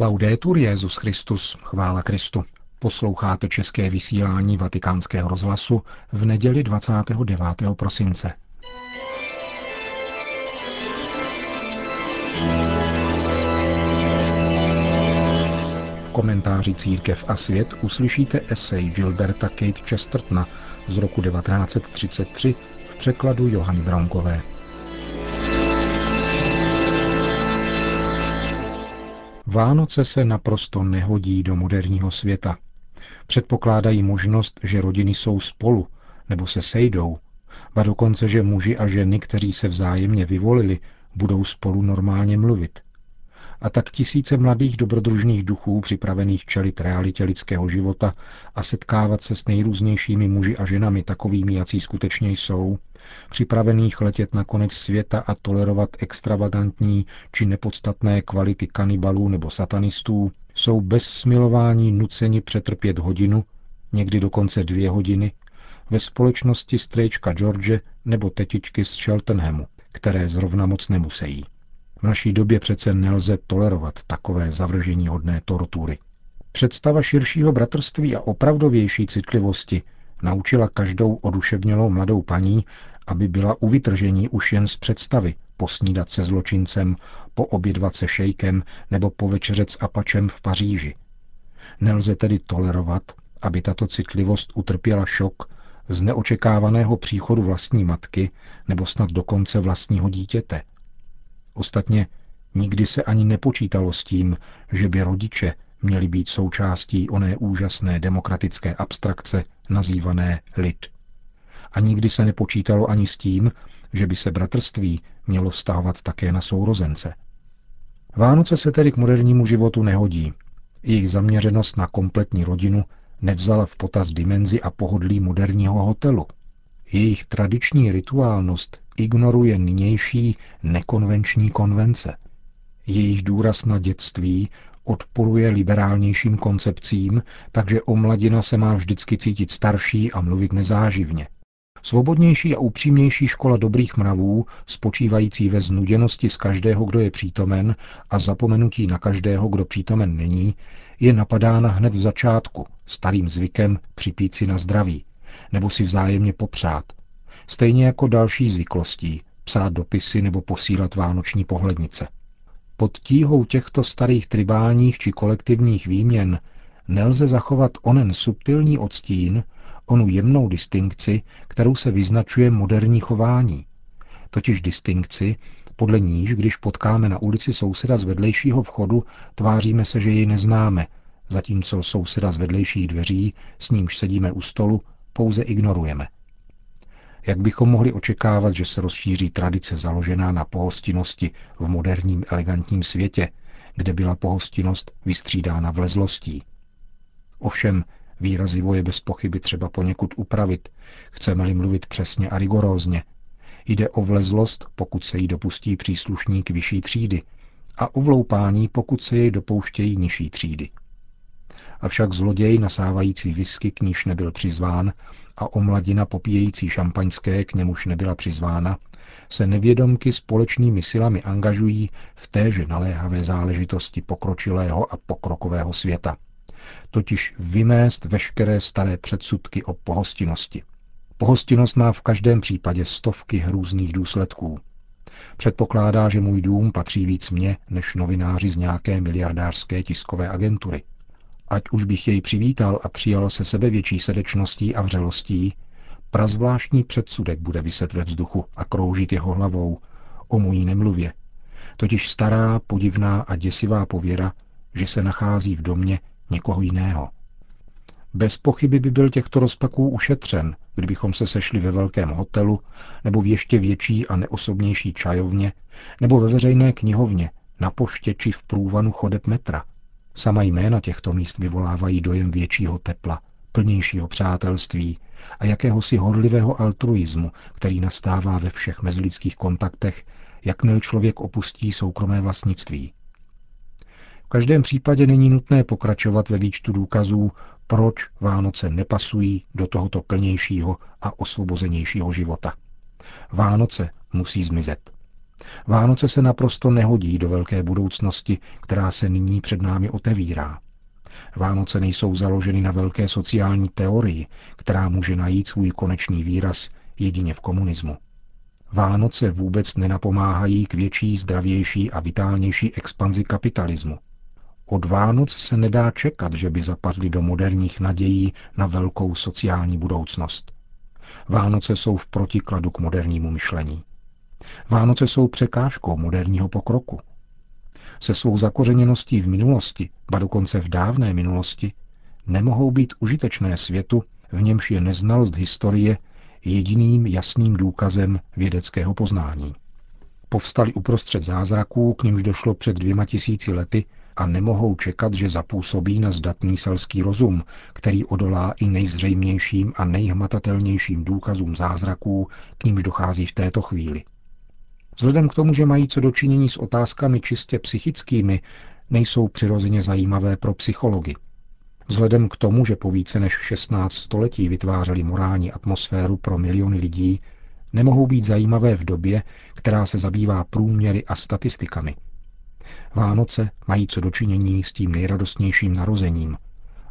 Laudetur Jezus Christus, chvála Kristu. Posloucháte české vysílání Vatikánského rozhlasu v neděli 29. prosince. V komentáři Církev a svět uslyšíte esej Gilberta Kate Chestertona z roku 1933 v překladu Johany Bronkové. Vánoce se naprosto nehodí do moderního světa. Předpokládají možnost, že rodiny jsou spolu nebo se sejdou, ba dokonce, že muži a ženy, kteří se vzájemně vyvolili, budou spolu normálně mluvit. A tak tisíce mladých dobrodružných duchů připravených čelit realitě lidského života a setkávat se s nejrůznějšími muži a ženami takovými, jací skutečně jsou, připravených letět na konec světa a tolerovat extravagantní či nepodstatné kvality kanibalů nebo satanistů, jsou bez smilování nuceni přetrpět hodinu, někdy dokonce dvě hodiny, ve společnosti strejčka George nebo tetičky z Cheltenhamu, které zrovna moc nemusí. V naší době přece nelze tolerovat takové zavržení hodné tortury. Představa širšího bratrství a opravdovější citlivosti naučila každou oduševnělou mladou paní, aby byla u vytržení už jen z představy posnídat se zločincem, poobědvat se šejkem nebo povečeřet s apačem v Paříži. Nelze tedy tolerovat, aby tato citlivost utrpěla šok z neočekávaného příchodu vlastní matky nebo snad dokonce vlastního dítěte. Ostatně nikdy se ani nepočítalo s tím, že by rodiče měli být součástí oné úžasné demokratické abstrakce nazývané lid. A nikdy se nepočítalo ani s tím, že by se bratrství mělo vztahovat také na sourozence. Vánoce se tedy k modernímu životu nehodí. Jejich zaměřenost na kompletní rodinu nevzala v potaz dimenzi a pohodlí moderního hotelu. Jejich tradiční rituálnost ignoruje nynější nekonvenční konvence. Jejich důraz na dětství odporuje liberálnějším koncepcím, takže omladina se má vždycky cítit starší a mluvit nezáživně. Svobodnější a upřímnější škola dobrých mravů, spočívající ve znuděnosti z každého, kdo je přítomen a zapomenutí na každého, kdo přítomen není, je napadána hned v začátku, starým zvykem připít si na zdraví, nebo si vzájemně popřát. Stejně jako další zvyklostí, psát dopisy nebo posílat vánoční pohlednice. Pod tíhou těchto starých tribálních či kolektivních výměn nelze zachovat onen subtilní odstín, onu jemnou distinkci, kterou se vyznačuje moderní chování. Totiž distinkci, podle níž, když potkáme na ulici souseda z vedlejšího vchodu, tváříme se, že jej neznáme, zatímco souseda z vedlejších dveří, s nímž sedíme u stolu, pouze ignorujeme. Jak bychom mohli očekávat, že se rozšíří tradice založená na pohostinnosti v moderním elegantním světě, kde byla pohostinnost vystřídána vlezlostí? Ovšem, výrazivo je bez pochyby třeba poněkud upravit, chceme-li mluvit přesně a rigorózně. Jde o vlezlost, pokud se jí dopustí příslušník vyšší třídy, a o vloupání, pokud se jej dopouštějí nižší třídy. Avšak zloděj nasávající whisky k níž nebyl přizván a omladina popíjející šampaňské k němuž nebyla přizvána, se nevědomky společnými silami angažují v téže naléhavé záležitosti pokročilého a pokrokového světa. Totiž vymést veškeré staré předsudky o pohostinnosti. Pohostinnost má v každém případě stovky hrůzných důsledků. Předpokládá, že můj dům patří víc mně než novináři z nějaké miliardářské tiskové agentury – Ať už bych jej přivítal a přijal se sebevětší srdečností a vřelostí, prazvláštní předsudek bude vyset ve vzduchu a kroužit jeho hlavou, o mojí nemluvě. Totiž stará, podivná a děsivá pověra, že se nachází v domě někoho jiného. Bez pochyby by byl těchto rozpaků ušetřen, kdybychom se sešli ve velkém hotelu, nebo v ještě větší a neosobnější čajovně, nebo ve veřejné knihovně, na poště či v průvanu chodeb metra – Sama jména těchto míst vyvolávají dojem většího tepla, plnějšího přátelství a jakéhosi horlivého altruismu, který nastává ve všech mezilidských kontaktech, jakmile člověk opustí soukromé vlastnictví. V každém případě není nutné pokračovat ve výčtu důkazů, proč Vánoce nepasují do tohoto plnějšího a osvobozenějšího života. Vánoce musí zmizet. Vánoce se naprosto nehodí do velké budoucnosti, která se nyní před námi otevírá. Vánoce nejsou založeny na velké sociální teorii, která může najít svůj konečný výraz jedině v komunismu. Vánoce vůbec nenapomáhají k větší, zdravější a vitálnější expanzi kapitalismu. Od Vánoc se nedá čekat, že by zapadly do moderních nadějí na velkou sociální budoucnost. Vánoce jsou v protikladu k modernímu myšlení. Vánoce jsou překážkou moderního pokroku. Se svou zakořeněností v minulosti, ba dokonce v dávné minulosti, nemohou být užitečné světu, v němž je neznalost historie jediným jasným důkazem vědeckého poznání. Povstali uprostřed zázraků, k nímž došlo před dvěma tisíci lety a nemohou čekat, že zapůsobí na zdatný selský rozum, který odolá i nejzřejmějším a nejhmatatelnějším důkazům zázraků, k nímž dochází v této chvíli. Vzhledem k tomu, že mají co dočinění s otázkami čistě psychickými, nejsou přirozeně zajímavé pro psychologi. Vzhledem k tomu, že po více než 16 století vytvářeli morální atmosféru pro miliony lidí, nemohou být zajímavé v době, která se zabývá průměry a statistikami. Vánoce mají co dočinění s tím nejradostnějším narozením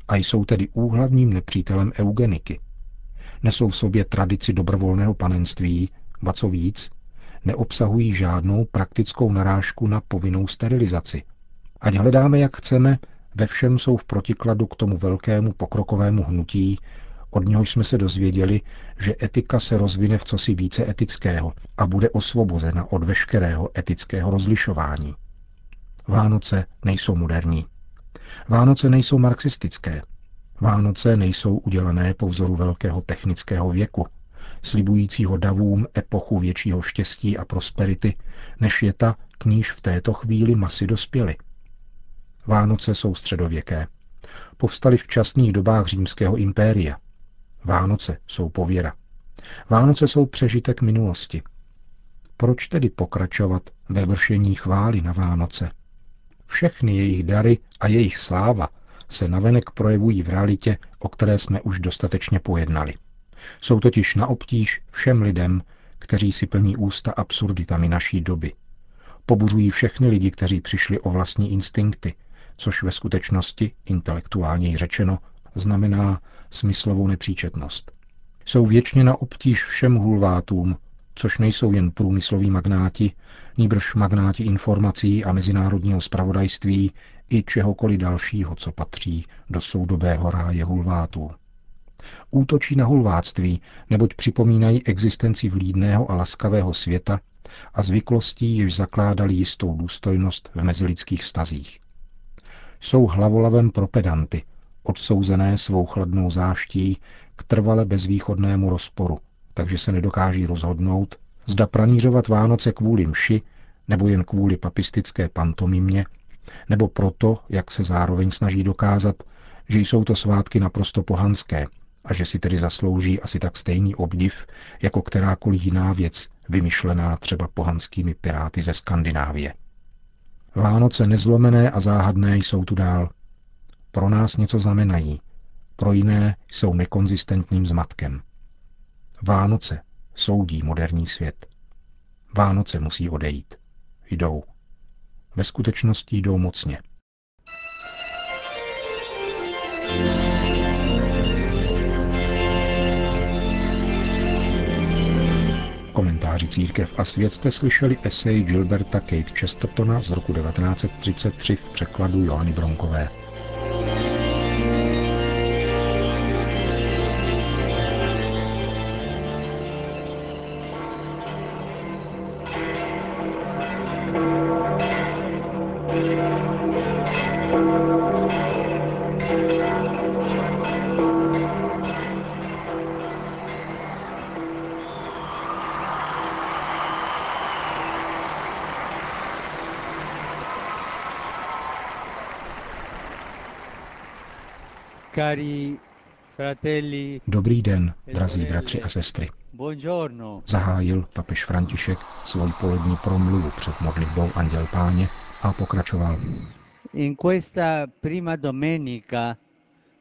a jsou tedy úhlavním nepřítelem eugeniky. Nesou v sobě tradici dobrovolného panenství, ba co víc, neobsahují žádnou praktickou narážku na povinnou sterilizaci. Ať hledáme, jak chceme, ve všem jsou v protikladu k tomu velkému pokrokovému hnutí, od něhož jsme se dozvěděli, že etika se rozvine v cosi více etického a bude osvobozena od veškerého etického rozlišování. Vánoce nejsou moderní. Vánoce nejsou marxistické. Vánoce nejsou udělané po vzoru velkého technického věku, slibujícího davům epochu většího štěstí a prosperity, než je ta, k níž v této chvíli masy dospěly. Vánoce jsou středověké. Povstaly v časných dobách římského impéria. Vánoce jsou pověra. Vánoce jsou přežitek minulosti. Proč tedy pokračovat ve vršení chvály na Vánoce? Všechny jejich dary a jejich sláva se navenek projevují v realitě, o které jsme už dostatečně pojednali. Jsou totiž na obtíž všem lidem, kteří si plní ústa absurditami naší doby. Pobuřují všechny lidi, kteří přišli o vlastní instinkty, což ve skutečnosti, intelektuálně řečeno, znamená smyslovou nepříčetnost. Jsou věčně na obtíž všem hulvátům, což nejsou jen průmysloví magnáti, nýbrž magnáti informací a mezinárodního spravodajství i čehokoliv dalšího, co patří do soudobého ráje hulvátů. Útočí na hulváctví, neboť připomínají existenci vlídného a laskavého světa a zvyklostí, jež zakládali jistou důstojnost v mezilidských vztazích. Jsou hlavolavem pro pedanty, odsouzené svou chladnou záští k trvale bezvýchodnému rozporu, takže se nedokáží rozhodnout, zda pranířovat Vánoce kvůli mši, nebo jen kvůli papistické pantomimě, nebo proto, jak se zároveň snaží dokázat, že jsou to svátky naprosto pohanské a že si tedy zaslouží asi tak stejný obdiv jako kterákoliv jiná věc, vymyšlená třeba pohanskými piráty ze Skandinávie. Vánoce nezlomené a záhadné jsou tu dál. Pro nás něco znamenají, pro jiné jsou nekonzistentním zmatkem. Vánoce soudí moderní svět. Vánoce musí odejít. Jdou. Ve skutečnosti jdou mocně. V komentáři Církev a svět jste slyšeli esej Gilberta Kate Chestertona z roku 1933 v překladu Johany Bronkové. Dobrý den, drazí bratři a sestry. buongiorno. Zahájil papež František svou polední promluvu před modlitbou Anděl Páně a pokračoval. In questa prima domenica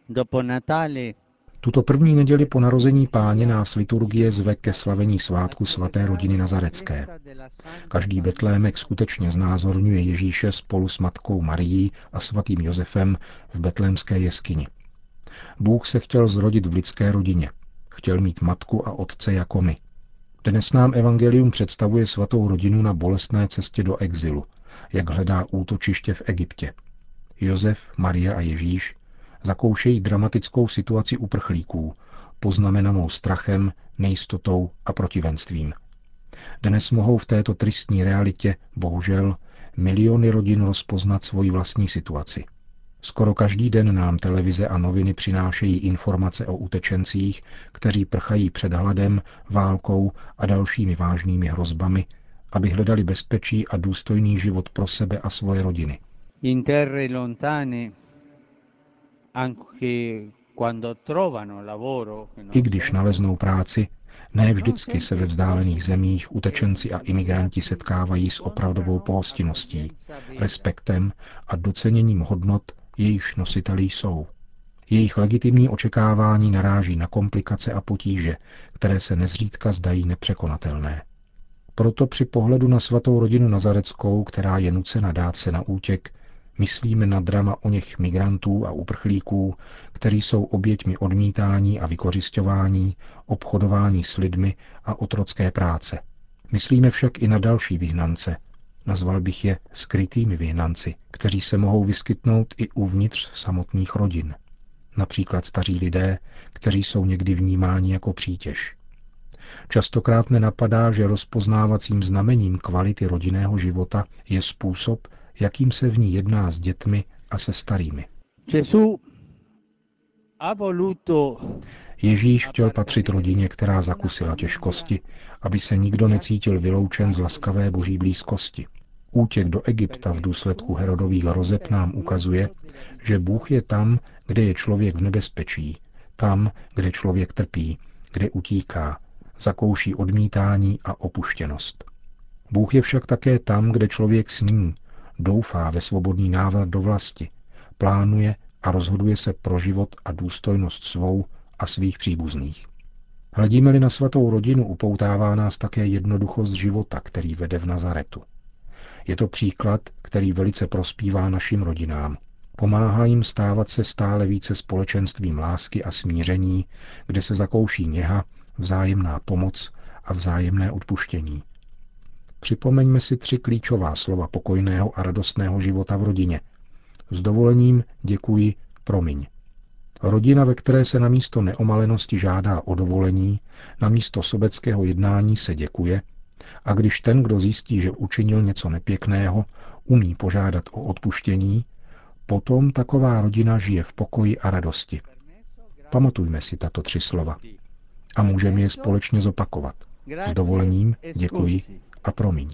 dopo Natale Tuto první neděli po narození páně nás liturgie zve ke slavení svátku svaté rodiny Nazarecké. Každý betlémek skutečně znázorňuje Ježíše spolu s matkou Marií a svatým Josefem v betlémské jeskyni. Bůh se chtěl zrodit v lidské rodině. Chtěl mít matku a otce jako my. Dnes nám evangelium představuje svatou rodinu na bolestné cestě do exilu, jak hledá útočiště v Egyptě. Josef, Maria a Ježíš zakoušejí dramatickou situaci uprchlíků, poznamenanou strachem, nejistotou a protivenstvím. Dnes mohou v této tristní realitě, bohužel, miliony rodin rozpoznat svoji vlastní situaci. Skoro každý den nám televize a noviny přinášejí informace o utečencích, kteří prchají před hladem, válkou a dalšími vážnými hrozbami, aby hledali bezpečí a důstojný život pro sebe a svoje rodiny. In terre lontane i když naleznou práci, ne vždycky se ve vzdálených zemích utečenci a imigranti setkávají s opravdovou pohostinností, respektem a doceněním hodnot, jejichž nositelí jsou. Jejich legitimní očekávání naráží na komplikace a potíže, které se nezřídka zdají nepřekonatelné. Proto při pohledu na svatou rodinu Nazareckou, která je nucena dát se na útěk, Myslíme na drama o něch migrantů a uprchlíků, kteří jsou oběťmi odmítání a vykořišťování, obchodování s lidmi a otrocké práce. Myslíme však i na další vyhnance. Nazval bych je skrytými vyhnanci, kteří se mohou vyskytnout i uvnitř samotných rodin. Například staří lidé, kteří jsou někdy vnímáni jako přítěž. Častokrát nenapadá, že rozpoznávacím znamením kvality rodinného života je způsob, jakým se v ní jedná s dětmi a se starými. Ježíš chtěl patřit rodině, která zakusila těžkosti, aby se nikdo necítil vyloučen z laskavé boží blízkosti. Útěk do Egypta v důsledku Herodových hrozeb nám ukazuje, že Bůh je tam, kde je člověk v nebezpečí, tam, kde člověk trpí, kde utíká, zakouší odmítání a opuštěnost. Bůh je však také tam, kde člověk sní, doufá ve svobodný návrat do vlasti, plánuje a rozhoduje se pro život a důstojnost svou a svých příbuzných. Hledíme-li na svatou rodinu, upoutává nás také jednoduchost života, který vede v Nazaretu. Je to příklad, který velice prospívá našim rodinám. Pomáhá jim stávat se stále více společenstvím lásky a smíření, kde se zakouší něha, vzájemná pomoc a vzájemné odpuštění. Připomeňme si tři klíčová slova pokojného a radostného života v rodině. S dovolením děkuji, promiň. Rodina, ve které se na místo neomalenosti žádá o dovolení, na místo sobeckého jednání se děkuje, a když ten, kdo zjistí, že učinil něco nepěkného, umí požádat o odpuštění, potom taková rodina žije v pokoji a radosti. Pamatujme si tato tři slova a můžeme je společně zopakovat. S dovolením děkuji, a promiň.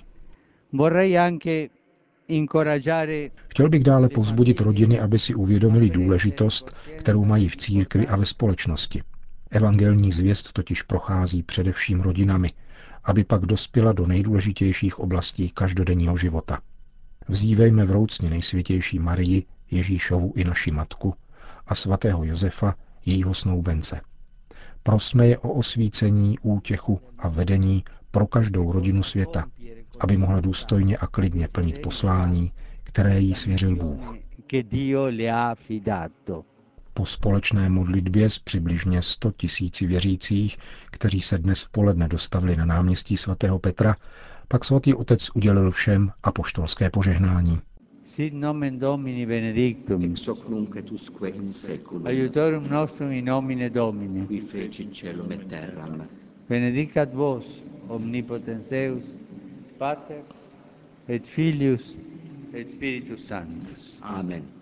Chtěl bych dále povzbudit rodiny, aby si uvědomili důležitost, kterou mají v církvi a ve společnosti. Evangelní zvěst totiž prochází především rodinami, aby pak dospěla do nejdůležitějších oblastí každodenního života. Vzívejme vroucně nejsvětější Marii, Ježíšovu i naši matku a svatého Josefa, jejího snoubence. Prosme je o osvícení, útěchu a vedení pro každou rodinu světa, aby mohla důstojně a klidně plnit poslání, které jí svěřil Bůh. Po společné modlitbě s přibližně 100 tisíci věřících, kteří se dnes v poledne dostavili na náměstí svatého Petra, pak svatý otec udělil všem apoštolské požehnání. Sit nomen Domini benedictum. Ex hoc nunc et usque in seculum. Aiutorium nostrum in nomine Domini. Qui feci celum et terram. Benedicat vos, omnipotens Deus, Pater et Filius et Spiritus Sanctus. Amen.